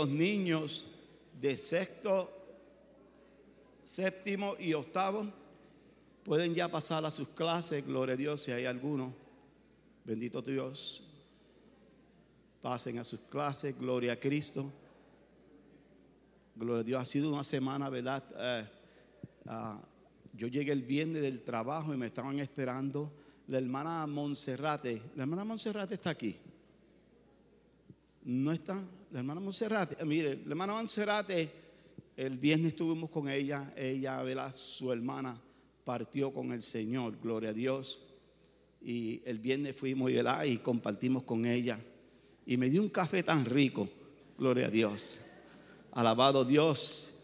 Los niños de sexto, séptimo y octavo pueden ya pasar a sus clases, gloria a Dios, si hay alguno. Bendito Dios. Pasen a sus clases, gloria a Cristo. Gloria a Dios. Ha sido una semana, ¿verdad? Eh, ah, yo llegué el viernes del trabajo y me estaban esperando la hermana Monserrate. La hermana Monserrate está aquí. No está. La hermana Monserrate. Eh, mire, la hermana Monserrate, el viernes estuvimos con ella. Ella, ¿verdad? Su hermana partió con el Señor. Gloria a Dios. Y el viernes fuimos ¿verdad? y compartimos con ella. Y me dio un café tan rico. Gloria a Dios. Alabado Dios.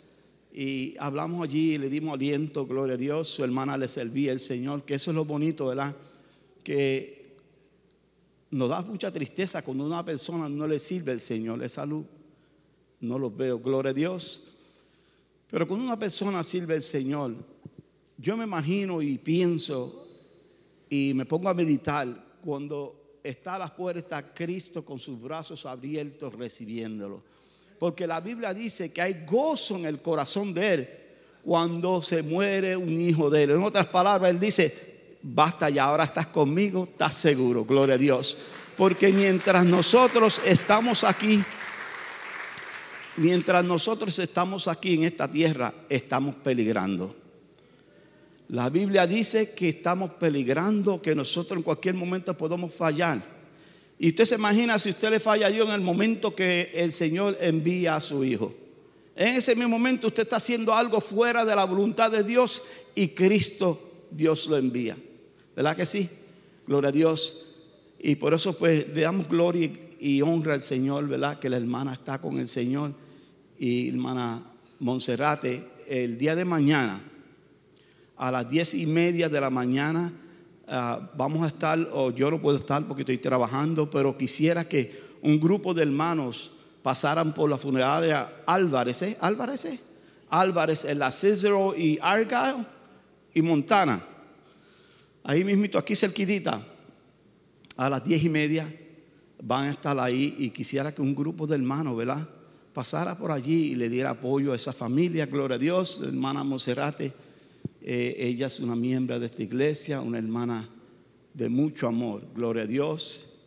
Y hablamos allí, le dimos aliento, gloria a Dios. Su hermana le servía el Señor, que eso es lo bonito, ¿verdad? Que nos da mucha tristeza cuando una persona no le sirve el Señor, es salud. No lo veo, gloria a Dios. Pero cuando una persona sirve el Señor, yo me imagino y pienso y me pongo a meditar cuando está a las puertas Cristo con sus brazos abiertos recibiéndolo. Porque la Biblia dice que hay gozo en el corazón de Él cuando se muere un hijo de Él. En otras palabras, Él dice, basta ya, ahora estás conmigo, estás seguro, gloria a Dios. Porque mientras nosotros estamos aquí, mientras nosotros estamos aquí en esta tierra, estamos peligrando. La Biblia dice que estamos peligrando, que nosotros en cualquier momento podemos fallar. Y usted se imagina si usted le falla a Dios en el momento que el Señor envía a su hijo. En ese mismo momento usted está haciendo algo fuera de la voluntad de Dios y Cristo Dios lo envía. ¿Verdad que sí? Gloria a Dios. Y por eso pues le damos gloria y honra al Señor, ¿verdad? Que la hermana está con el Señor y hermana Monserrate el día de mañana a las diez y media de la mañana Ah, vamos a estar, o yo no puedo estar porque estoy trabajando, pero quisiera que un grupo de hermanos pasaran por la funeraria Álvarez, ¿eh? Álvarez, ¿eh? Álvarez en la Cicero y Argyle y Montana. Ahí mismito, aquí cerquitita, a las diez y media van a estar ahí y quisiera que un grupo de hermanos, ¿verdad? Pasara por allí y le diera apoyo a esa familia, gloria a Dios, hermana Monserrate eh, ella es una miembro de esta iglesia, una hermana de mucho amor, gloria a Dios.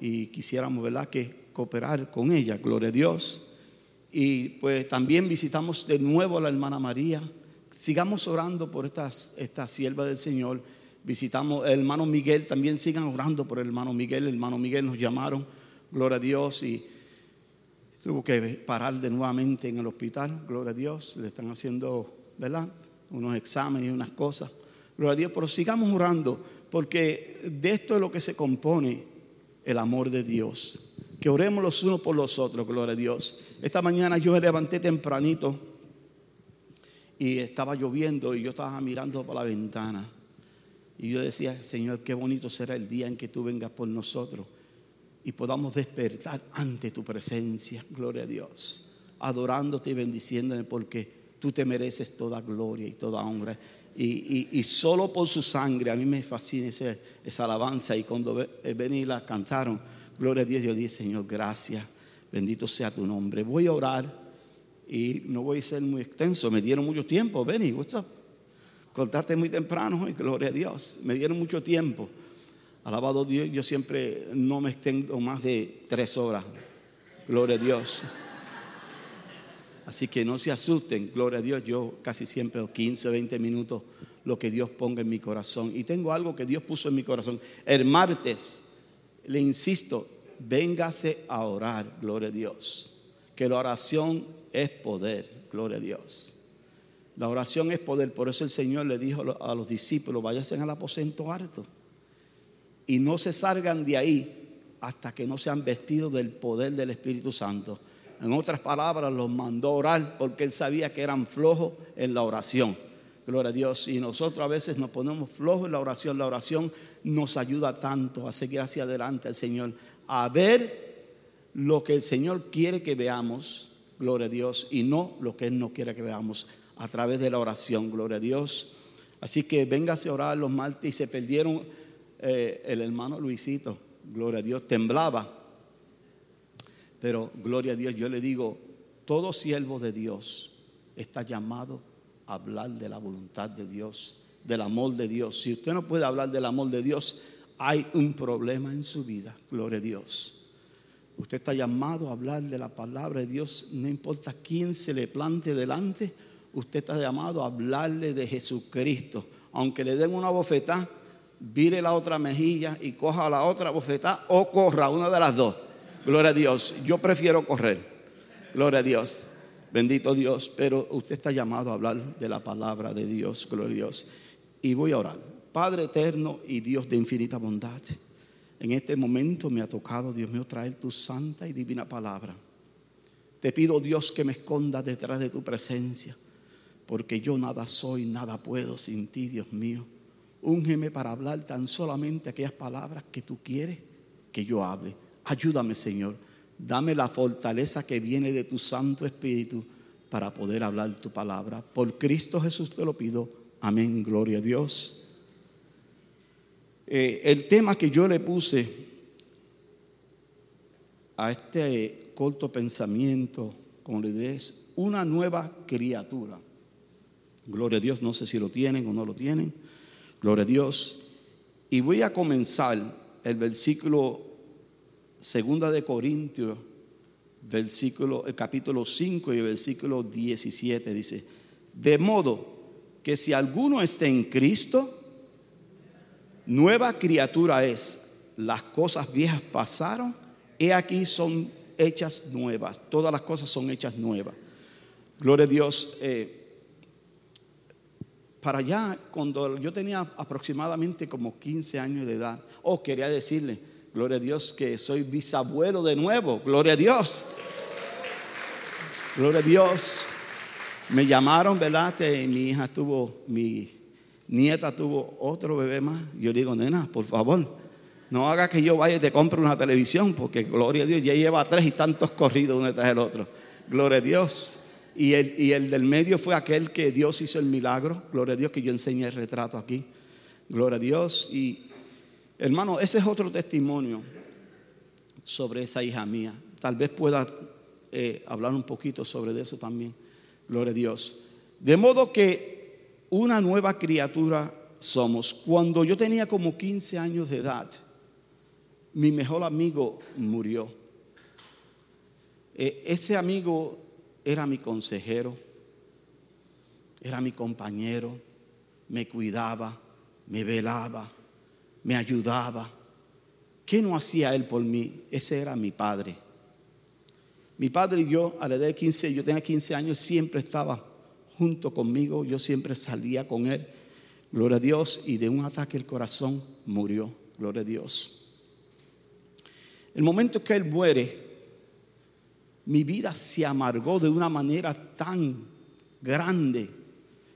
Y quisiéramos, ¿verdad?, que cooperar con ella, gloria a Dios. Y pues también visitamos de nuevo a la hermana María. Sigamos orando por esta, esta sierva del Señor. Visitamos al hermano Miguel, también sigan orando por el hermano Miguel. El hermano Miguel nos llamaron, gloria a Dios, y tuvo que parar de nuevamente en el hospital, gloria a Dios. Le están haciendo, ¿verdad? unos exámenes y unas cosas. Gloria a Dios, pero sigamos orando, porque de esto es lo que se compone el amor de Dios. Que oremos los unos por los otros, gloria a Dios. Esta mañana yo me levanté tempranito y estaba lloviendo y yo estaba mirando por la ventana. Y yo decía, Señor, qué bonito será el día en que tú vengas por nosotros y podamos despertar ante tu presencia, gloria a Dios, adorándote y bendiciéndote porque tú te mereces toda gloria y toda honra. Y, solo por su sangre, a mí me fascina esa, alabanza. Y cuando ven y la cantaron, gloria a Dios, yo dije, Señor, gracias, bendito sea tu nombre. Voy a orar y no voy a ser muy extenso, me dieron mucho tiempo, Benny, what's? Contaste muy temprano y gloria a Dios, me dieron mucho tiempo. Alabado Dios, yo siempre no me extendo más de tres horas. Gloria a Dios. Así que no se asusten, gloria a Dios, yo casi siempre 15 o 20 minutos lo que Dios ponga en mi corazón. Y tengo algo que Dios puso en mi corazón. El martes, le insisto, véngase a orar, gloria a Dios. Que la oración es poder, gloria a Dios. La oración es poder, por eso el Señor le dijo a los discípulos, váyanse al aposento harto y no se salgan de ahí hasta que no sean vestidos del poder del Espíritu Santo. En otras palabras, los mandó a orar porque él sabía que eran flojos en la oración. Gloria a Dios. Y nosotros a veces nos ponemos flojos en la oración. La oración nos ayuda tanto a seguir hacia adelante al Señor, a ver lo que el Señor quiere que veamos, gloria a Dios, y no lo que Él no quiere que veamos a través de la oración, gloria a Dios. Así que véngase a orar los martes y se perdieron eh, el hermano Luisito, gloria a Dios, temblaba pero gloria a Dios, yo le digo, todo siervo de Dios está llamado a hablar de la voluntad de Dios, del amor de Dios. Si usted no puede hablar del amor de Dios, hay un problema en su vida. Gloria a Dios. Usted está llamado a hablar de la palabra de Dios, no importa quién se le plante delante, usted está llamado a hablarle de Jesucristo. Aunque le den una bofetada, vire la otra mejilla y coja la otra bofetada o corra, una de las dos. Gloria a Dios. Yo prefiero correr. Gloria a Dios. Bendito Dios. Pero usted está llamado a hablar de la palabra de Dios. Gloria a Dios. Y voy a orar. Padre eterno y Dios de infinita bondad. En este momento me ha tocado, Dios mío, traer tu santa y divina palabra. Te pido, Dios, que me esconda detrás de tu presencia, porque yo nada soy, nada puedo sin ti, Dios mío. Úngeme para hablar tan solamente aquellas palabras que tú quieres que yo hable. Ayúdame, Señor. Dame la fortaleza que viene de tu Santo Espíritu para poder hablar tu palabra. Por Cristo Jesús te lo pido. Amén. Gloria a Dios. Eh, el tema que yo le puse a este corto pensamiento, como le diré, es una nueva criatura. Gloria a Dios, no sé si lo tienen o no lo tienen. Gloria a Dios. Y voy a comenzar el versículo segunda de Corintios, versículo, el capítulo 5 y el versículo 17 dice, de modo que si alguno está en Cristo, nueva criatura es. Las cosas viejas pasaron, y aquí son hechas nuevas. Todas las cosas son hechas nuevas. Gloria a Dios. Eh, para allá, cuando yo tenía aproximadamente como 15 años de edad, oh, quería decirle, gloria a Dios, que soy bisabuelo de nuevo, gloria a Dios. Gloria a Dios. Me llamaron, ¿verdad? Mi hija tuvo, mi nieta tuvo otro bebé más. Yo digo, nena, por favor, no haga que yo vaya y te compre una televisión, porque gloria a Dios, ya lleva tres y tantos corridos uno detrás del otro. Gloria a Dios. Y el, y el del medio fue aquel que Dios hizo el milagro. Gloria a Dios que yo enseñé el retrato aquí. Gloria a Dios. Y hermano, ese es otro testimonio sobre esa hija mía. Tal vez pueda eh, hablar un poquito sobre eso también. Gloria a Dios. De modo que una nueva criatura somos. Cuando yo tenía como 15 años de edad, mi mejor amigo murió. E, ese amigo era mi consejero, era mi compañero, me cuidaba, me velaba, me ayudaba. ¿Qué no hacía él por mí? Ese era mi padre. Mi padre y yo, a la edad de 15, yo tenía 15 años, siempre estaba junto conmigo, yo siempre salía con él, gloria a Dios, y de un ataque al corazón murió, gloria a Dios. El momento que él muere, mi vida se amargó de una manera tan grande,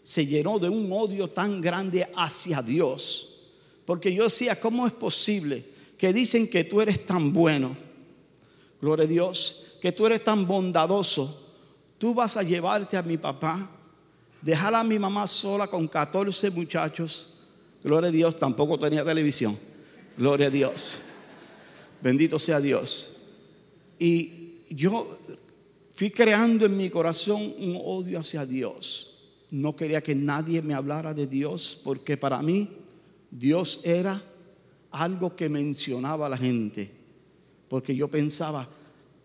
se llenó de un odio tan grande hacia Dios, porque yo decía, ¿cómo es posible que dicen que tú eres tan bueno? Gloria a Dios, que tú eres tan bondadoso, tú vas a llevarte a mi papá dejar a mi mamá sola con 14 muchachos. Gloria a Dios, tampoco tenía televisión. Gloria a Dios. Bendito sea Dios. Y yo fui creando en mi corazón un odio hacia Dios. No quería que nadie me hablara de Dios porque para mí Dios era algo que mencionaba a la gente. Porque yo pensaba,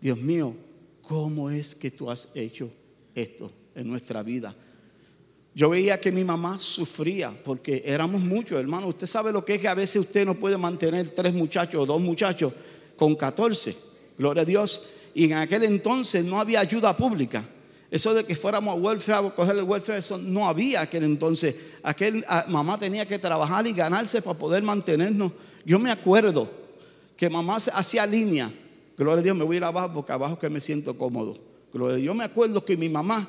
Dios mío, ¿cómo es que tú has hecho esto en nuestra vida? Yo veía que mi mamá sufría porque éramos muchos, hermano. Usted sabe lo que es que a veces usted no puede mantener tres muchachos o dos muchachos con 14. Gloria a Dios. Y en aquel entonces no había ayuda pública. Eso de que fuéramos a welfare a coger el welfare, eso no había aquel entonces. Aquel mamá tenía que trabajar y ganarse para poder mantenernos. Yo me acuerdo que mamá hacía línea. Gloria a Dios, me voy a ir abajo porque abajo que me siento cómodo. Gloria a Dios. Yo me acuerdo que mi mamá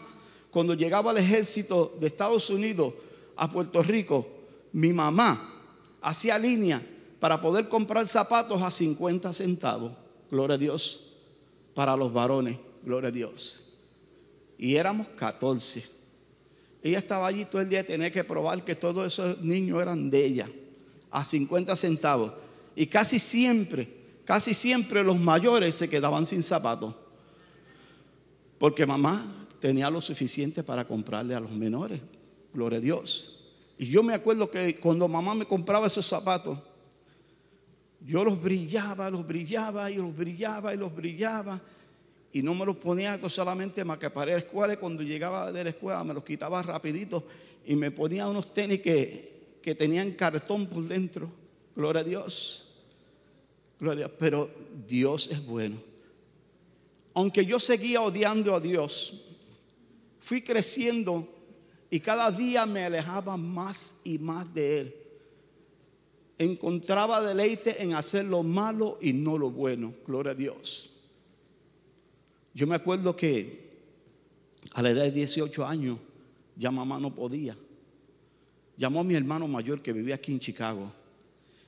cuando llegaba el ejército de Estados Unidos a Puerto Rico, mi mamá hacía línea para poder comprar zapatos a 50 centavos, gloria a Dios, para los varones, gloria a Dios. Y éramos 14. Ella estaba allí todo el día tenía que probar que todos esos niños eran de ella, a 50 centavos. Y casi siempre, casi siempre los mayores se quedaban sin zapatos. Porque mamá tenía lo suficiente para comprarle a los menores. Gloria a Dios. Y yo me acuerdo que cuando mamá me compraba esos zapatos, yo los brillaba, los brillaba y los brillaba y los brillaba. Y no me los ponía solamente más que para la escuela. Y cuando llegaba de la escuela me los quitaba rapidito y me ponía unos tenis que, que tenían cartón por dentro. Gloria a Dios. Gloria. Pero Dios es bueno. Aunque yo seguía odiando a Dios, fui creciendo y cada día me alejaba más y más de Él. Encontraba deleite en hacer lo malo y no lo bueno. Gloria a Dios. Yo me acuerdo que a la edad de 18 años ya mamá no podía. Llamó a mi hermano mayor que vivía aquí en Chicago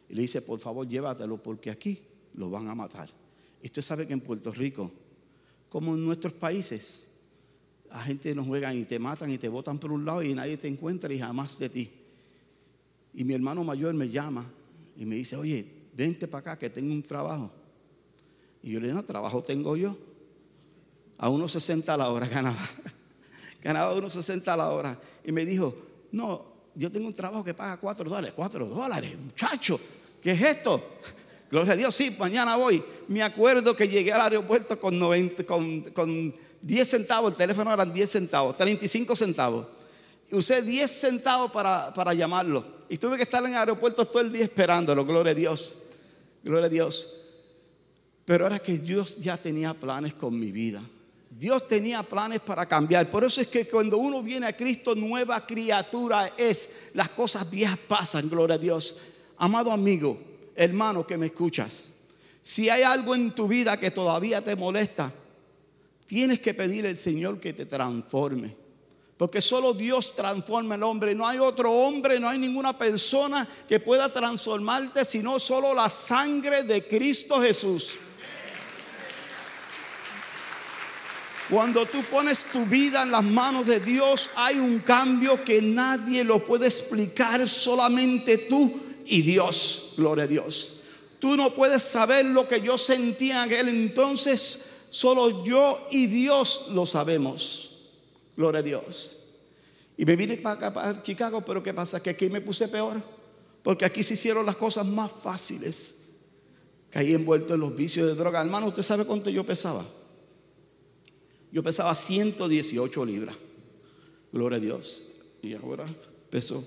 y le dice, por favor llévatelo porque aquí lo van a matar. Usted sabe que en Puerto Rico, como en nuestros países, la gente nos juegan y te matan y te botan por un lado y nadie te encuentra y jamás de ti. Y mi hermano mayor me llama y me dice, oye, vente para acá que tengo un trabajo. Y yo le digo, no, trabajo tengo yo a unos 60 a la hora ganaba. Ganaba unos 60 a la hora. Y me dijo, no, yo tengo un trabajo que paga 4 dólares. 4 dólares, muchacho, ¿qué es esto? Gloria a Dios, sí, mañana voy. Me acuerdo que llegué al aeropuerto con, 90, con, con 10 centavos, el teléfono eran 10 centavos, 35 centavos. Usé 10 centavos para, para llamarlo. Y tuve que estar en el aeropuerto todo el día esperándolo, gloria a Dios. Gloria a Dios. Pero era que Dios ya tenía planes con mi vida. Dios tenía planes para cambiar. Por eso es que cuando uno viene a Cristo, nueva criatura es. Las cosas viejas pasan, gloria a Dios. Amado amigo, hermano que me escuchas, si hay algo en tu vida que todavía te molesta, tienes que pedir al Señor que te transforme. Porque solo Dios transforma al hombre. No hay otro hombre, no hay ninguna persona que pueda transformarte, sino solo la sangre de Cristo Jesús. Cuando tú pones tu vida en las manos de Dios, hay un cambio que nadie lo puede explicar, solamente tú y Dios. Gloria a Dios. Tú no puedes saber lo que yo sentía en aquel entonces, solo yo y Dios lo sabemos. Gloria a Dios. Y me vine para acá, para Chicago, pero ¿qué pasa? Que aquí me puse peor, porque aquí se hicieron las cosas más fáciles. Caí envuelto en los vicios de droga. Hermano, ¿usted sabe cuánto yo pesaba? Yo pesaba 118 libras. Gloria a Dios. Y ahora peso.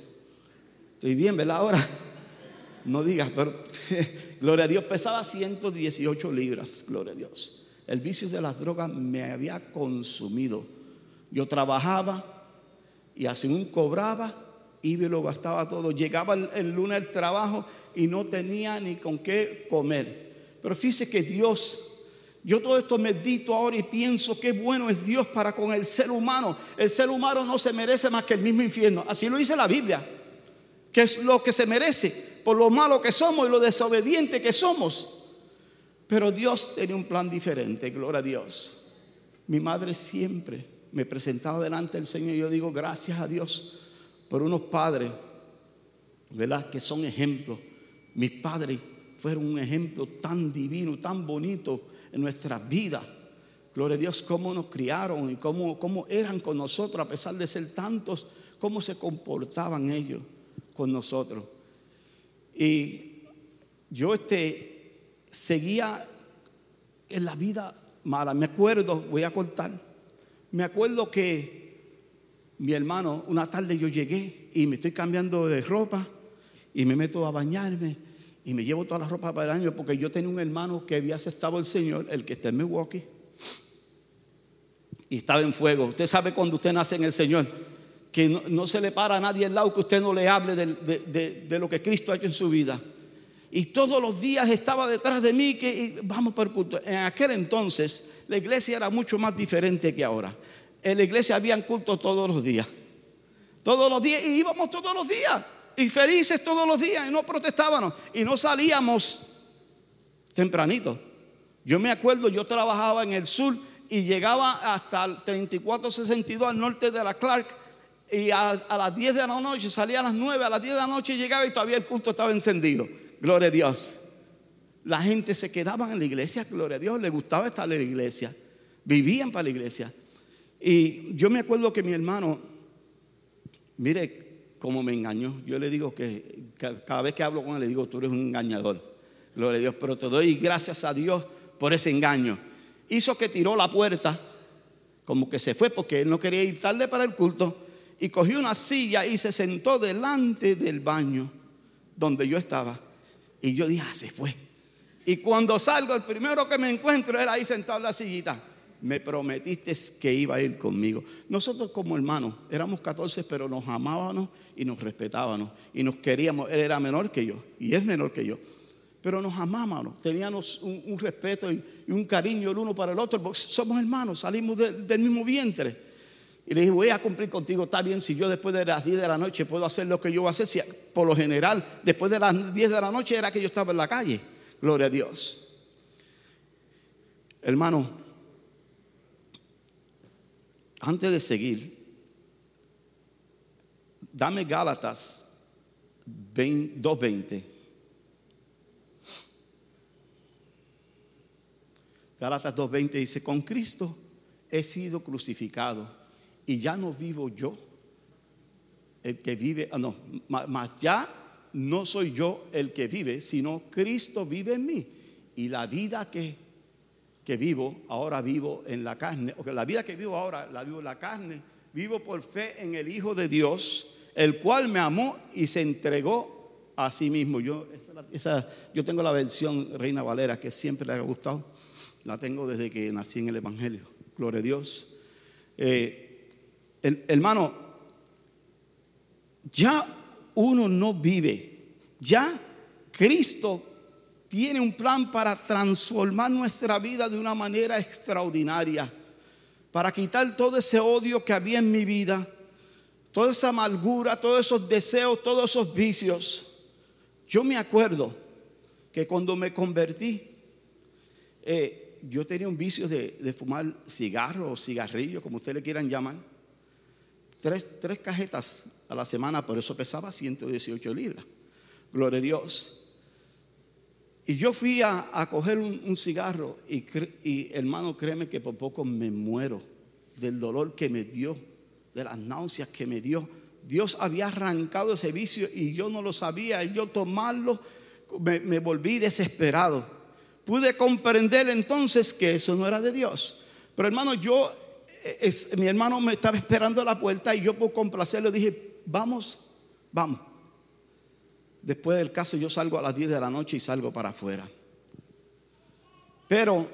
Estoy bien, ¿verdad? Ahora. No digas, pero gloria a Dios, pesaba 118 libras. Gloria a Dios. El vicio de las drogas me había consumido. Yo trabajaba y así cobraba y lo gastaba todo. Llegaba el, el lunes al trabajo y no tenía ni con qué comer. Pero fíjese que Dios yo todo esto medito ahora y pienso qué bueno es Dios para con el ser humano. El ser humano no se merece más que el mismo infierno. Así lo dice la Biblia. Que es lo que se merece por lo malo que somos y lo desobediente que somos. Pero Dios tenía un plan diferente, gloria a Dios. Mi madre siempre me presentaba delante del Señor y yo digo gracias a Dios por unos padres, ¿verdad? Que son ejemplos. Mis padres fueron un ejemplo tan divino, tan bonito en nuestras vidas. Gloria a Dios, cómo nos criaron y cómo, cómo eran con nosotros, a pesar de ser tantos, cómo se comportaban ellos con nosotros. Y yo este, seguía en la vida mala. Me acuerdo, voy a contar, me acuerdo que mi hermano, una tarde yo llegué y me estoy cambiando de ropa y me meto a bañarme y me llevo toda la ropa para el año porque yo tenía un hermano que había aceptado al Señor, el que está en Milwaukee, y estaba en fuego. Usted sabe cuando usted nace en el Señor, que no, se le para a nadie al lado que usted no le hable de, lo que Cristo ha hecho en su vida. Y todos los días estaba detrás de mí que vamos por culto. En aquel entonces la iglesia era mucho más diferente que ahora. En la iglesia habían culto todos los días. Todos los días y íbamos todos los días y felices todos los días y no protestábamos y no salíamos tempranito. Yo me acuerdo, yo trabajaba en el sur y llegaba hasta el 3462 al norte de la Clark y a, las 10 de la noche salía a las 9, a las 10 de la noche llegaba y todavía el culto estaba encendido. Gloria a Dios. La gente se quedaba en la iglesia, gloria a Dios, le gustaba estar en la iglesia. Vivían para la iglesia. Y yo me acuerdo que mi hermano, mire cómo me engañó. Yo le digo que cada vez que hablo con él le digo, tú eres un engañador. Gloria a Dios, pero te doy gracias a Dios por ese engaño. Hizo que tiró la puerta, como que se fue porque él no quería ir tarde para el culto, y cogió una silla y se sentó delante del baño donde yo estaba. Y yo dije, ah, se fue. Y cuando salgo, el primero que me encuentro era ahí sentado en la sillita. Me prometiste que iba a ir conmigo. Nosotros como hermanos éramos 14, pero nos amábamos y nos respetábamos y nos queríamos. Él era menor que yo y es menor que yo. Pero nos amábamos, teníamos un, respeto y, un cariño el uno para el otro, porque somos hermanos, salimos del mismo vientre. Y le dije, voy a cumplir contigo, está bien, si yo después de las 10 de la noche puedo hacer lo que yo voy a hacer. Por lo general, después de las 10 de la noche era que yo estaba en la calle. Gloria a Dios. Hermano, antes de seguir, dame Gálatas 2.20. Gálatas 2.20 dice, con Cristo he sido crucificado y ya no vivo yo, el que vive, ah, no, más ya no soy yo el que vive, sino Cristo vive en mí. Y la vida que, que vivo, ahora vivo en la carne, o que la vida que vivo ahora la vivo en la carne, vivo por fe en el Hijo de Dios, el cual me amó y se entregó a sí mismo. Yo, yo tengo la versión Reina Valera que siempre le ha gustado. La tengo desde que nací en el Evangelio. Gloria a Dios. Eh, hermano, ya uno no vive. Ya Cristo tiene un plan para transformar nuestra vida de una manera extraordinaria. Para quitar todo ese odio que había en mi vida. Toda esa amargura, todos esos deseos, todos esos vicios. Yo me acuerdo que cuando me convertí, eh, yo tenía un vicio de, fumar cigarro o cigarrillo, como ustedes le quieran llamar. Tres, tres cajetas a la semana, por eso pesaba 118 libras. Gloria a Dios. Y yo fui a, coger un, cigarro y, hermano, créeme que por poco me muero del dolor que me dio, de las náuseas que me dio. Dios había arrancado ese vicio y yo no lo sabía. Y yo tomarlo, me volví desesperado pude comprender entonces que eso no era de Dios. Pero hermano, yo, eh, mi hermano me estaba esperando a la puerta y yo por complacerle dije, vamos, vamos. Después del caso yo salgo a las 10 de la noche y salgo para afuera. Pero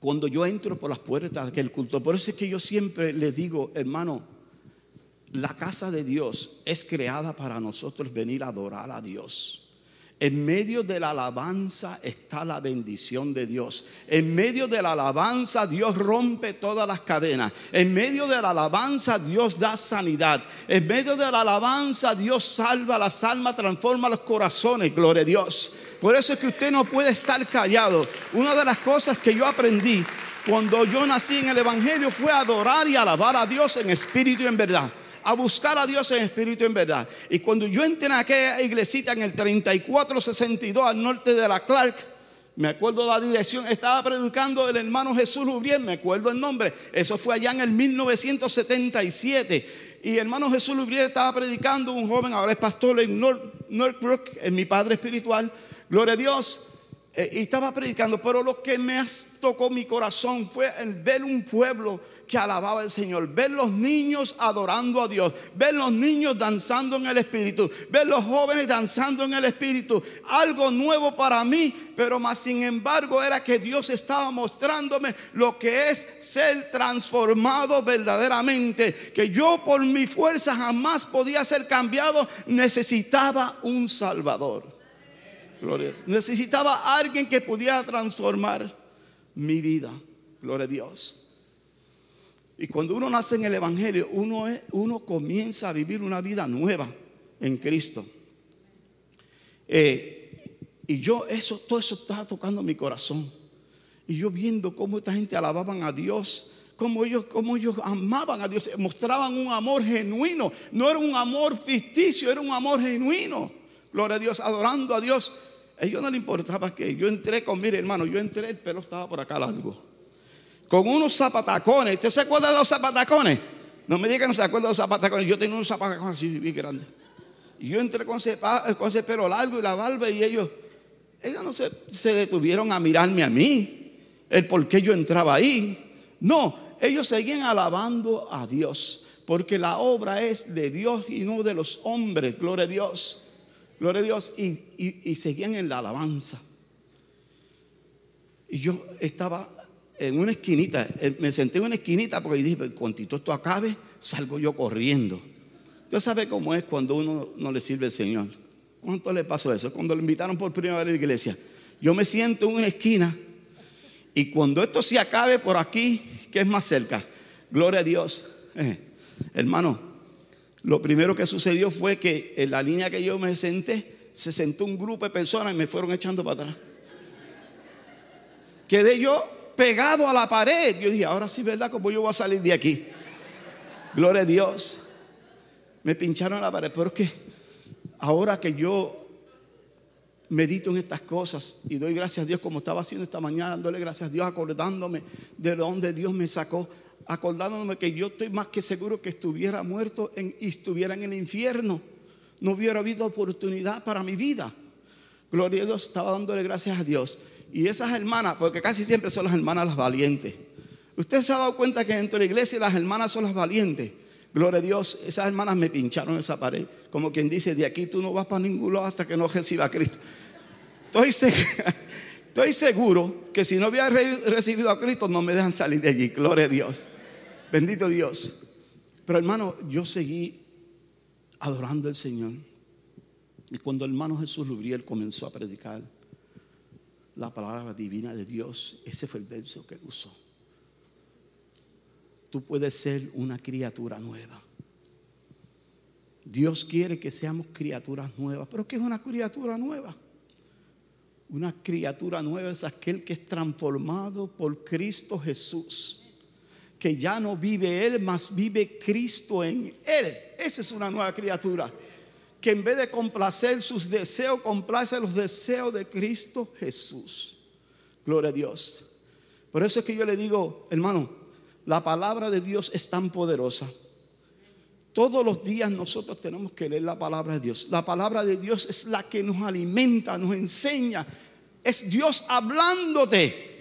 cuando yo entro por las puertas de aquel culto, por eso es que yo siempre le digo, hermano, la casa de Dios es creada para nosotros venir a adorar a Dios. En medio de la alabanza está la bendición de Dios. En medio de la alabanza Dios rompe todas las cadenas. En medio de la alabanza Dios da sanidad. En medio de la alabanza Dios salva las almas, transforma los corazones. Gloria a Dios. Por eso es que usted no puede estar callado. Una de las cosas que yo aprendí cuando yo nací en el Evangelio fue adorar y alabar a Dios en espíritu y en verdad a buscar a Dios en espíritu y en verdad. Y cuando yo entré en aquella iglesita en el 3462 al norte de la Clark, me acuerdo la dirección, estaba predicando el hermano Jesús Lubriel, me acuerdo el nombre. Eso fue allá en el 1977. Y hermano Jesús Lubriel estaba predicando, un joven, ahora es pastor en Northbrook, en mi padre espiritual. Gloria a Dios. Eh, y estaba predicando, pero lo que me tocó mi corazón fue el ver un pueblo que alababa al Señor, ver los niños adorando a Dios, ver los niños danzando en el Espíritu, ver los jóvenes danzando en el Espíritu, algo nuevo para mí, pero más sin embargo era que Dios estaba mostrándome lo que es ser transformado verdaderamente, que yo por mi fuerza jamás podía ser cambiado, necesitaba un Salvador. Necesitaba alguien que pudiera transformar mi vida. Gloria a Dios. Y cuando uno nace en el Evangelio, uno, uno comienza a vivir una vida nueva en Cristo. Eh, y yo, eso, todo eso estaba tocando mi corazón. Y yo viendo cómo esta gente alababan a Dios, cómo ellos, cómo ellos amaban a Dios, mostraban un amor genuino. No era un amor ficticio, era un amor genuino. Gloria a Dios, adorando a Dios. Ellos no le importaba que yo entré con, mire hermano, yo entré, el pelo estaba por acá largo con unos zapatacones. ¿Usted se acuerda de los zapatacones? No me diga que no se acuerda de los zapatacones. Yo tenía unos zapatacones así bien grandes. Y yo entré con ese, con ese pelo largo y la barba y ellos, ellos no se, se detuvieron a mirarme a mí, el por qué yo entraba ahí. No, ellos seguían alabando a Dios, porque la obra es de Dios y no de los hombres. Gloria a Dios. Gloria a Dios. Y, seguían en la alabanza. Y yo estaba en una esquinita, eh, me senté en una esquinita porque dije, cuando esto acabe, salgo yo corriendo. Usted sabe cómo es cuando uno no le sirve al Señor. ¿Cuánto le pasó eso? Cuando lo invitaron por primera vez a la iglesia. Yo me siento en una esquina y cuando esto se acabe por aquí, que es más cerca, gloria a Dios. Eh, hermano, lo primero que sucedió fue que en la línea que yo me senté, se sentó un grupo de personas y me fueron echando para atrás. Quedé yo pegado a la pared. Yo dije, ahora sí, ¿verdad? ¿Cómo yo voy a salir de aquí? Gloria a Dios me pincharon la pared. Pero es que ahora que yo medito en estas cosas y doy gracias a Dios como estaba haciendo esta mañana, dándole gracias a Dios, acordándome de donde Dios me sacó, acordándome que yo estoy más que seguro que estuviera muerto y estuviera en el infierno. No hubiera habido oportunidad para mi vida. Gloria a Dios, estaba dándole gracias a Dios. Y esas hermanas, porque casi siempre son las hermanas las valientes. Usted se ha dado cuenta que dentro de la iglesia las hermanas son las valientes. Gloria a Dios, esas hermanas me pincharon esa pared. Como quien dice, de aquí tú no vas para ningún lado hasta que no reciba a Cristo. Estoy, seguro que si no hubiera recibido a Cristo no me dejan salir de allí. Gloria a Dios. Bendito Dios. Pero hermano, yo seguí adorando al Señor. Y cuando hermano Jesús Lubriel comenzó a predicar la palabra divina de Dios, ese fue el verso que usó tú puedes ser una criatura nueva. Dios quiere que seamos criaturas nuevas. ¿Pero qué es una criatura nueva? Una criatura nueva es aquel que es transformado por Cristo Jesús. Que ya no vive Él, más vive Cristo en Él. Esa es una nueva criatura. Que en vez de complacer sus deseos, complace los deseos de Cristo Jesús. Gloria a Dios. Por eso es que yo le digo, hermano, la palabra de Dios es tan poderosa. Todos los días nosotros tenemos que leer la palabra de Dios. La palabra de Dios es la que nos alimenta, nos enseña. Es Dios hablándote.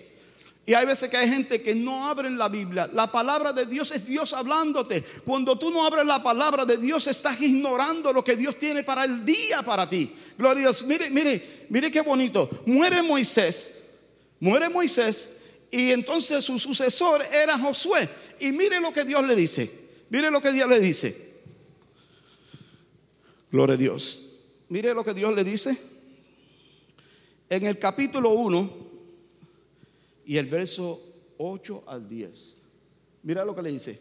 Y hay veces que hay gente que no abren la Biblia. La palabra de Dios es Dios hablándote. Cuando tú no abres la palabra de Dios, estás ignorando lo que Dios tiene para el día para ti. Gloria a Dios. Mire, mire, mire qué bonito. Muere Moisés. Muere Moisés y entonces su sucesor era Josué. Y mire lo que Dios le dice. Mire lo que Dios le dice. Gloria a Dios. Mire lo que Dios le dice. En el capítulo 1 y el verso 8 al 10. Mira lo que le dice.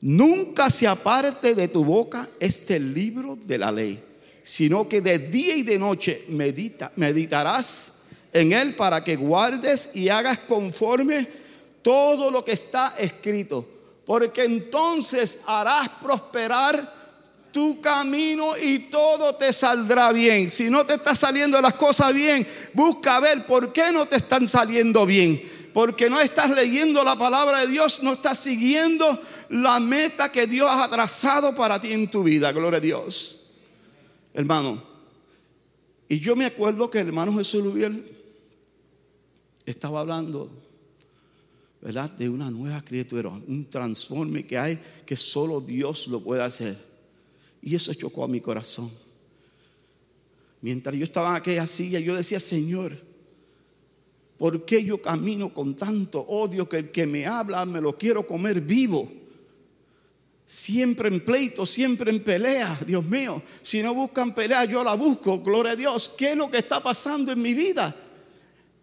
Nunca se aparte de tu boca este libro de la ley, sino que de día y de noche medita, meditarás en él para que guardes y hagas conforme todo lo que está escrito. Porque entonces harás prosperar tu camino y todo te saldrá bien. Si no te están saliendo las cosas bien, busca ver por qué no te están saliendo bien. Porque no estás leyendo la palabra de Dios, no estás siguiendo la meta que Dios ha trazado para ti en tu vida. Gloria a Dios. Hermano, y yo me acuerdo que el hermano Jesús Lubiel estaba hablando, ¿verdad? De una nueva criatura, un transforme que hay que solo Dios lo puede hacer. Y eso chocó a mi corazón. Mientras yo estaba en aquella silla, yo decía, Señor, ¿por qué yo camino con tanto odio que el que me habla me lo quiero comer vivo? Siempre en pleito, siempre en pelea, Dios mío. Si no buscan pelea, yo la busco, gloria a Dios. ¿Qué es lo que está pasando en mi vida?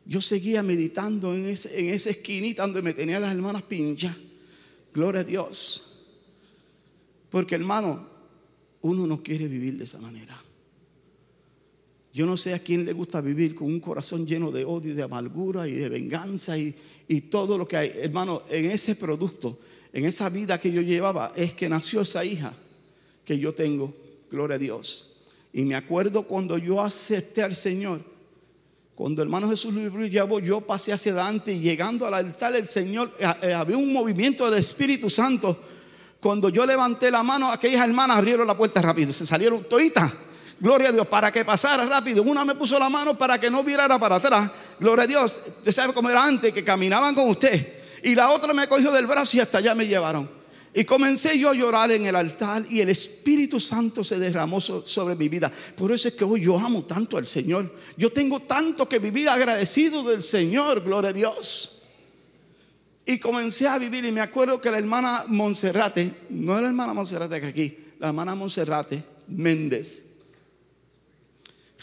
yo seguía meditando en, en esa esquinita donde me tenían las hermanas pinchas. Gloria a Dios. Porque hermano, uno no quiere vivir de esa manera. Yo no sé a quién le gusta vivir con un corazón lleno de odio, de amargura y de venganza y, y todo lo que hay. Hermano, en ese producto, en esa vida que yo llevaba, es que nació esa hija que yo tengo. Gloria a Dios. Y me acuerdo cuando yo acepté al Señor Cuando hermano Jesús lo llevó, yo pasé hacia adelante y llegando al altar del Señor, eh, eh, había un movimiento del Espíritu Santo. Cuando yo levanté la mano, aquellas hermanas abrieron la puerta rápido, se salieron toditas. Gloria a Dios, para que pasara rápido. Una me puso la mano para que no virara para atrás. Gloria a Dios. Usted sabe cómo era antes, que caminaban con usted. Y la otra me cogió del brazo y hasta allá me llevaron. Y comencé yo a llorar en el altar y el Espíritu Santo se derramó sobre mi vida. Por eso es que hoy yo amo tanto al Señor. Yo tengo tanto que vivir agradecido del Señor, gloria a Dios. Y comencé a vivir y me acuerdo que la hermana Monserrate, no la hermana Monserrate que aquí, la hermana Monserrate Méndez,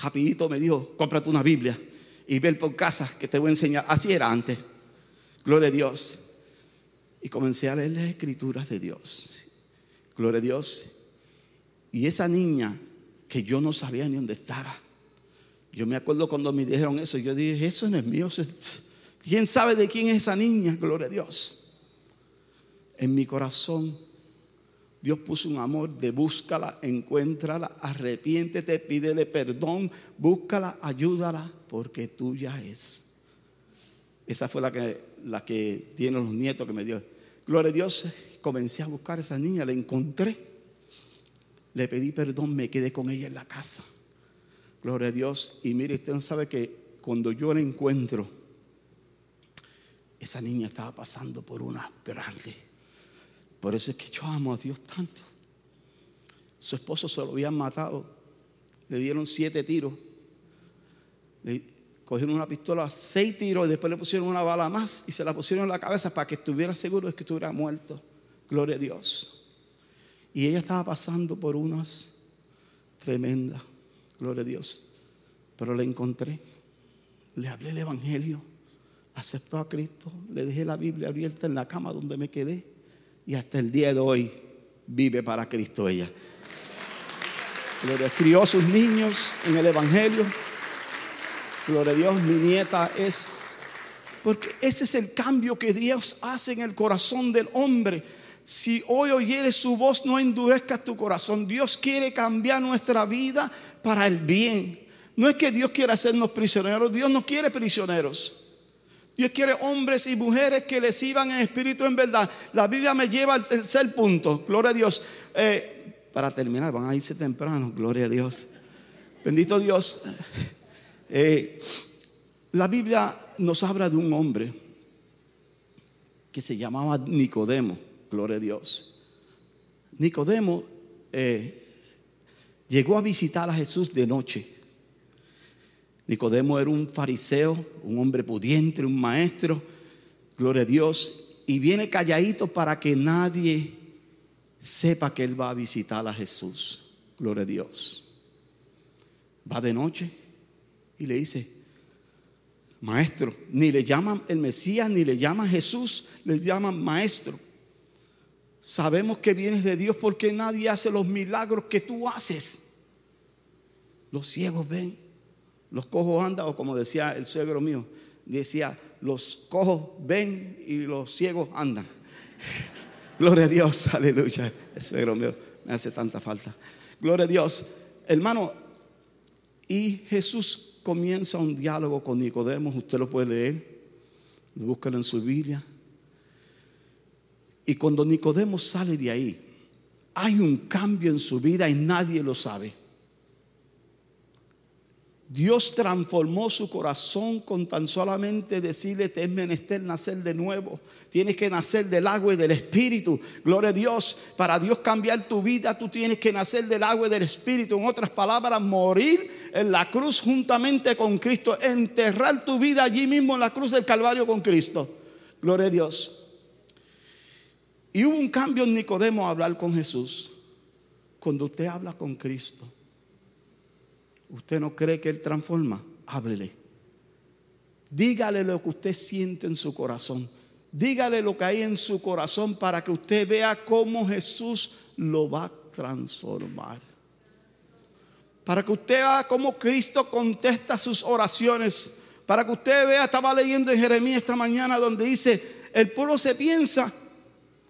rapidito me dijo, cómprate una Biblia y ve por casa que te voy a enseñar. Así era antes. Gloria a Dios. Y comencé a leer las escrituras de Dios. Gloria a Dios. Y esa niña que yo no sabía ni dónde estaba. Yo me acuerdo cuando me dijeron eso, yo dije, eso no es mío. ¿Quién sabe de quién es esa niña? Gloria a Dios. En mi corazón, Dios puso un amor de búscala, encuéntrala, arrepiéntete, pídele perdón, búscala, ayúdala, porque tuya es. Esa fue la que, la que tiene los nietos que me dio. Gloria a Dios, comencé a buscar a esa niña, la encontré. Le pedí perdón, me quedé con ella en la casa. Gloria a Dios. Y mire, usted sabe que cuando yo la encuentro, esa niña estaba pasando por una grande. Por eso es que yo amo a Dios tanto. Su esposo se lo habían matado. Le dieron siete tiros. Le cogieron una pistola, seis tiros y después le pusieron una bala más y se la pusieron en la cabeza para que estuviera seguro de que estuviera muerto. Gloria a Dios. Y ella estaba pasando por unas tremendas. Gloria a Dios. Pero la encontré. Le hablé el Evangelio. Aceptó a Cristo. Le dejé la Biblia abierta en la cama donde me quedé. Y hasta el día de hoy vive para Cristo ella. Le crió a sus niños en el Evangelio. Gloria a Dios, mi nieta es. Porque ese es el cambio que Dios hace en el corazón del hombre. Si hoy oyeres su voz, no endurezcas tu corazón. Dios quiere cambiar nuestra vida para el bien. No es que Dios quiera hacernos prisioneros, Dios no quiere prisioneros. Dios quiere hombres y mujeres que le sirvan en espíritu en verdad. La Biblia me lleva al tercer punto. Gloria a Dios. Eh, para terminar, van a irse temprano. Gloria a Dios. Bendito Dios. Eh, la Biblia nos habla de un hombre que se llamaba Nicodemo, gloria a Dios. Nicodemo eh, llegó a visitar a Jesús de noche. Nicodemo era un fariseo, un hombre pudiente, un maestro, gloria a Dios, y viene calladito para que nadie sepa que él va a visitar a Jesús, gloria a Dios. Va de noche y le dice, maestro, ni le llaman el Mesías, ni le llaman Jesús, le llaman maestro. Sabemos que vienes de Dios porque nadie hace los milagros que tú haces. Los ciegos ven, los cojos andan, o como decía el suegro mío, decía, los cojos ven y los ciegos andan. Gloria a Dios, aleluya. El suegro mío me hace tanta falta. Gloria a Dios. Hermano, y Jesús comienza un diálogo con Nicodemo, usted lo puede leer, búscalo en su Biblia. Y cuando Nicodemo sale de ahí, hay un cambio en su vida y nadie lo sabe. Dios transformó su corazón con tan solamente decirle, te es menester nacer de nuevo. Tienes que nacer del agua y del espíritu. Gloria a Dios. Para Dios cambiar tu vida, tú tienes que nacer del agua y del espíritu. En otras palabras, morir en la cruz juntamente con Cristo. Enterrar tu vida allí mismo en la cruz del Calvario con Cristo. Gloria a Dios. Y hubo un cambio en Nicodemo a hablar con Jesús. Cuando usted habla con Cristo ¿Usted no cree que Él transforma? Háblele. Dígale lo que usted siente en su corazón. Dígale lo que hay en su corazón para que usted vea cómo Jesús lo va a transformar. Para que usted vea cómo Cristo contesta sus oraciones. Para que usted vea, estaba leyendo en Jeremías esta mañana donde dice, el pueblo se piensa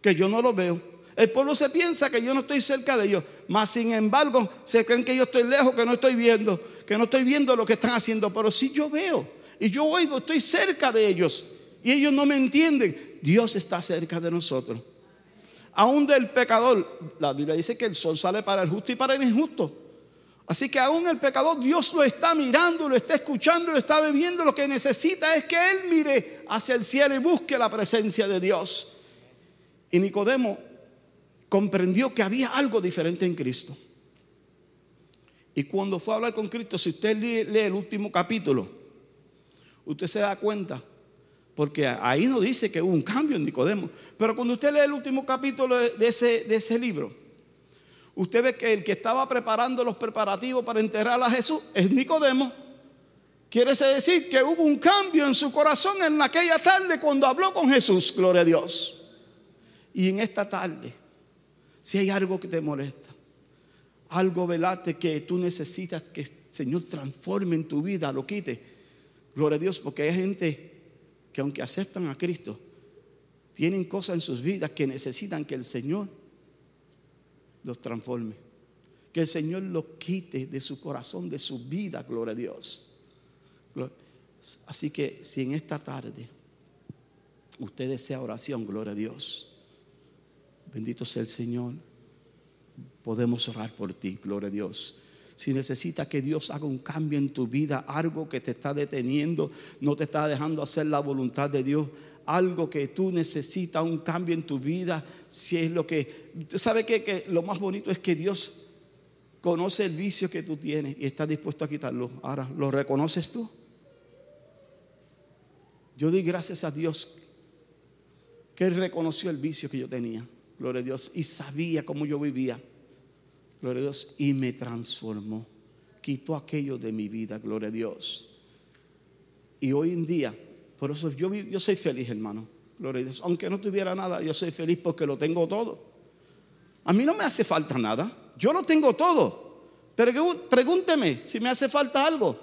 que yo no lo veo. El pueblo se piensa que yo no estoy cerca de ellos. Mas sin embargo, se creen que yo estoy lejos, que no estoy viendo. que no estoy viendo lo que están haciendo, pero sí yo veo y yo oigo, estoy cerca de ellos y ellos no me entienden. Dios está cerca de nosotros. Aún del pecador, la Biblia dice que el sol sale para el justo y para el injusto. Así que aún el pecador Dios lo está mirando, lo está escuchando, lo está viviendo. Lo que necesita es que él mire hacia el cielo y busque la presencia de Dios. Y Nicodemo comprendió que había algo diferente en Cristo. Y cuando fue a hablar con Cristo, si usted lee, el último capítulo, usted se da cuenta, porque ahí no dice que hubo un cambio en Nicodemo, pero cuando usted lee el último capítulo de ese, de ese libro, usted ve que el que estaba preparando los preparativos para enterrar a Jesús es Nicodemo. Quiere decir que hubo un cambio en su corazón en aquella tarde cuando habló con Jesús, gloria a Dios. Y en esta tarde, si hay algo que te molesta, algo velate que tú necesitas que el Señor transforme en tu vida, lo quite. Gloria a Dios, porque hay gente que aunque aceptan a Cristo, tienen cosas en sus vidas que necesitan que el Señor los transforme. Que el Señor los quite de su corazón, de su vida, gloria a Dios. Así que si en esta tarde usted desea oración, gloria a Dios Bendito sea el Señor. Podemos orar por ti, gloria a Dios. Si necesitas que Dios haga un cambio en tu vida, algo que te está deteniendo, no te está dejando hacer la voluntad de Dios, algo que tú necesitas, un cambio en tu vida, si es lo que... ¿Sabe qué? Que lo más bonito es que Dios conoce el vicio que tú tienes y está dispuesto a quitarlo. Ahora, ¿lo reconoces tú? Yo di gracias a Dios que Él reconoció el vicio que yo tenía gloria a Dios, y sabía cómo yo vivía, gloria a Dios, y me transformó, quitó aquello de mi vida, gloria a Dios. Y hoy en día, por eso yo, yo soy feliz, hermano, gloria a Dios, aunque no tuviera nada, yo soy feliz porque lo tengo todo. A mí no me hace falta nada, yo lo tengo todo. Pero pregúnteme si me hace falta algo.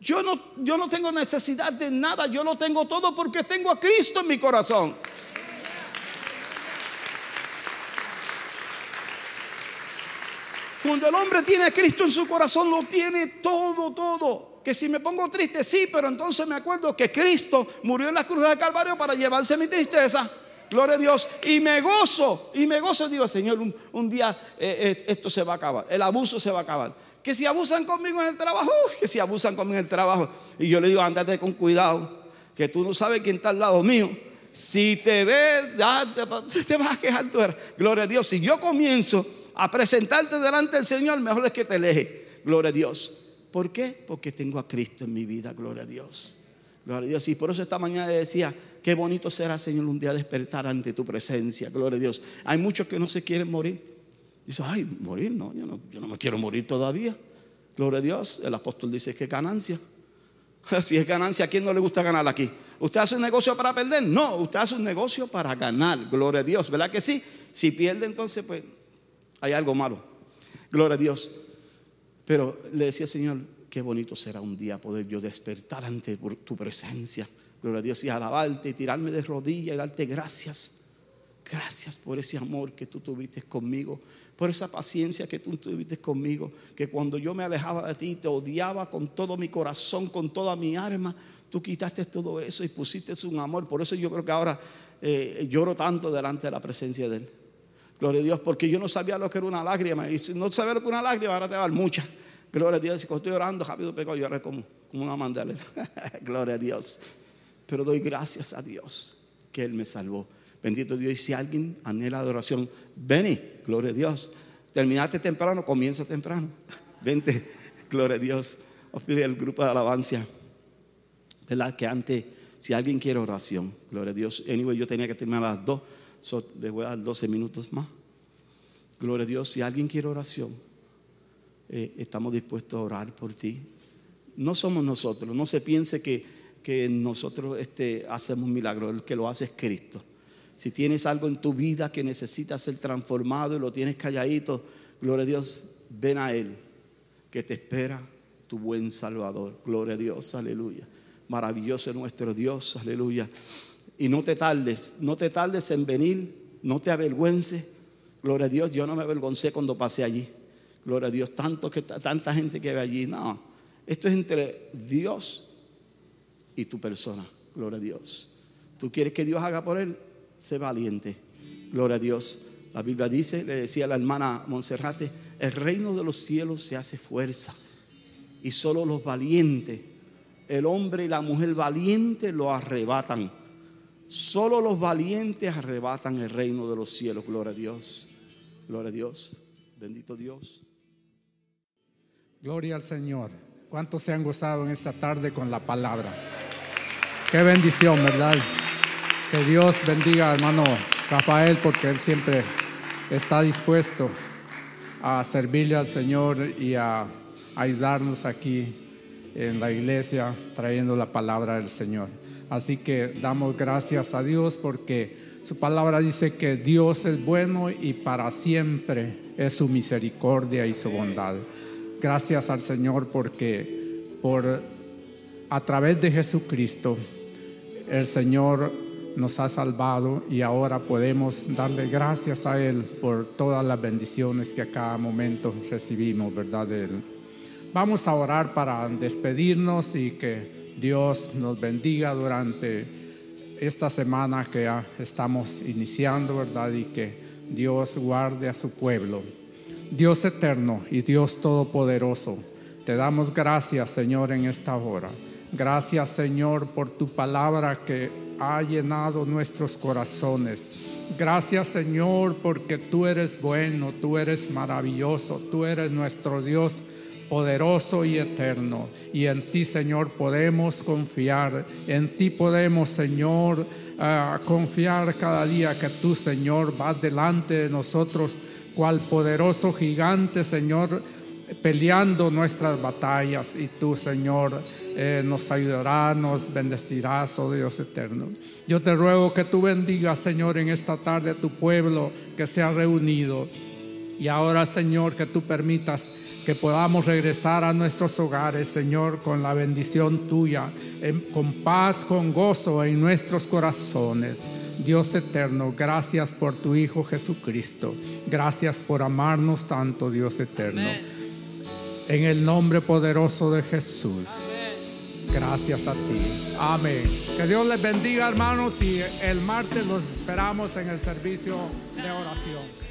Yo no, yo no tengo necesidad de nada, yo lo tengo todo porque tengo a Cristo en mi corazón. Cuando el hombre tiene a Cristo en su corazón, lo tiene todo, todo. Que si me pongo triste, sí, pero entonces me acuerdo que Cristo murió en la cruz del Calvario para llevarse mi tristeza. Gloria a Dios. Y me gozo, y me gozo, digo, Señor, un, día eh, eh, esto se va a acabar, el abuso se va a acabar. Que si abusan conmigo en el trabajo, que si abusan conmigo en el trabajo. Y yo le digo, andate con cuidado, que tú no sabes quién está al lado mío. Si te ves, te, te vas a quejar. Gloria a Dios. Si yo comienzo a presentarte delante del Señor, mejor es que te aleje. Gloria a Dios. ¿Por qué? Porque tengo a Cristo en mi vida, gloria a Dios. Gloria a Dios. Y por eso esta mañana le decía, qué bonito será, Señor, un día despertar ante tu presencia, gloria a Dios. Hay muchos que no se quieren morir. Dice, ay, morir, no, yo no, me quiero morir todavía. Gloria a Dios. El apóstol dice que ganancia. Si es ganancia, ¿a quién no le gusta ganar aquí? ¿Usted hace un negocio para perder? No, usted hace un negocio para ganar. Gloria a Dios, ¿verdad que sí? Si pierde, entonces, pues hay algo malo. Gloria a Dios. Pero le decía, Señor, qué bonito será un día poder yo despertar ante tu presencia. Gloria a Dios y alabarte y tirarme de rodillas y darte gracias. Gracias por ese amor que tú tuviste conmigo, por esa paciencia que tú tuviste conmigo, que cuando yo me alejaba de ti te odiaba con todo mi corazón, con toda mi alma, tú quitaste todo eso y pusiste un amor. Por eso yo creo que ahora eh, lloro tanto delante de la presencia de Él. Gloria a Dios, porque yo no sabía lo que era una lágrima. Y si no sabía lo que era una lágrima, ahora te va a dar mucha. Gloria a Dios. Y cuando estoy orando, rápido pecado, lloré como, como una mandala. Gloria a Dios. Pero doy gracias a Dios que Él me salvó. Bendito Dios. Y si alguien anhela adoración, vení. Gloria a Dios. Terminaste temprano, comienza temprano. Vente. Gloria a Dios. Os pide el grupo de alabanza. ¿Verdad? Que antes, si alguien quiere oración, gloria a Dios. Anyway, yo tenía que terminar a las dos. So, les voy a dar 12 minutos más. Gloria a Dios. Si alguien quiere oración, eh, estamos dispuestos a orar por ti. No somos nosotros. No se piense que, que nosotros este, hacemos milagros. El que lo hace es Cristo. Si tienes algo en tu vida que necesitas ser transformado y lo tienes calladito, gloria a Dios, ven a Él, que te espera tu buen Salvador. Gloria a Dios, aleluya. Maravilloso nuestro Dios, aleluya. Y no te tardes, no te tardes en venir, no te avergüences. Gloria a Dios, yo no me avergoncé cuando pasé allí. Gloria a Dios, tanto que, tanta gente que ve allí. No, Esto es entre Dios y tu persona. Gloria a Dios. ¿Tú quieres que Dios haga por él? Sé valiente. Gloria a Dios. La Biblia dice, le decía la hermana Monserrate, el reino de los cielos se hace fuerza. Y solo los valientes, el hombre y la mujer valiente lo arrebatan. Solo los valientes arrebatan el reino de los cielos. Gloria a Dios. Gloria a Dios. Bendito Dios. Gloria al Señor. ¿Cuántos se han gozado en esta tarde con la palabra? Qué bendición, ¿verdad? Que Dios bendiga hermano Rafael porque él siempre está dispuesto a servirle al Señor y a ayudarnos aquí en la iglesia trayendo la palabra del Señor. Así que damos gracias a Dios porque su palabra dice que Dios es bueno y para siempre es su misericordia y su bondad. Gracias al Señor porque por a través de Jesucristo el Señor nos ha salvado y ahora podemos darle gracias a Él por todas las bendiciones que a cada momento recibimos, ¿verdad? De Él. Vamos a orar para despedirnos y que Dios nos bendiga durante esta semana que ya estamos iniciando, ¿verdad? Y que Dios guarde a su pueblo. Dios eterno y Dios todopoderoso, te damos gracias, Señor, en esta hora. Gracias, Señor, por tu palabra que ha llenado nuestros corazones. Gracias, Señor, porque tú eres bueno, tú eres maravilloso, tú eres nuestro Dios poderoso y eterno. Y en ti, Señor, podemos confiar. En ti podemos, Señor, ah, confiar cada día que tú, Señor, vas delante de nosotros, cual poderoso gigante, Señor, peleando nuestras batallas. Y tú, Señor, eh, nos ayudarás, nos bendecirás, oh Dios eterno. Yo te ruego que tú bendigas, Señor, en esta tarde a tu pueblo que se ha reunido. Y ahora, Señor, que tú permitas que podamos regresar a nuestros hogares, Señor, con la bendición tuya, con paz, con gozo en nuestros corazones. Dios eterno, gracias por tu Hijo Jesucristo. Gracias por amarnos tanto, Dios eterno. En el nombre poderoso de Jesús. Gracias a ti. Amén. Que Dios les bendiga, hermanos, y el martes los esperamos en el servicio de oración.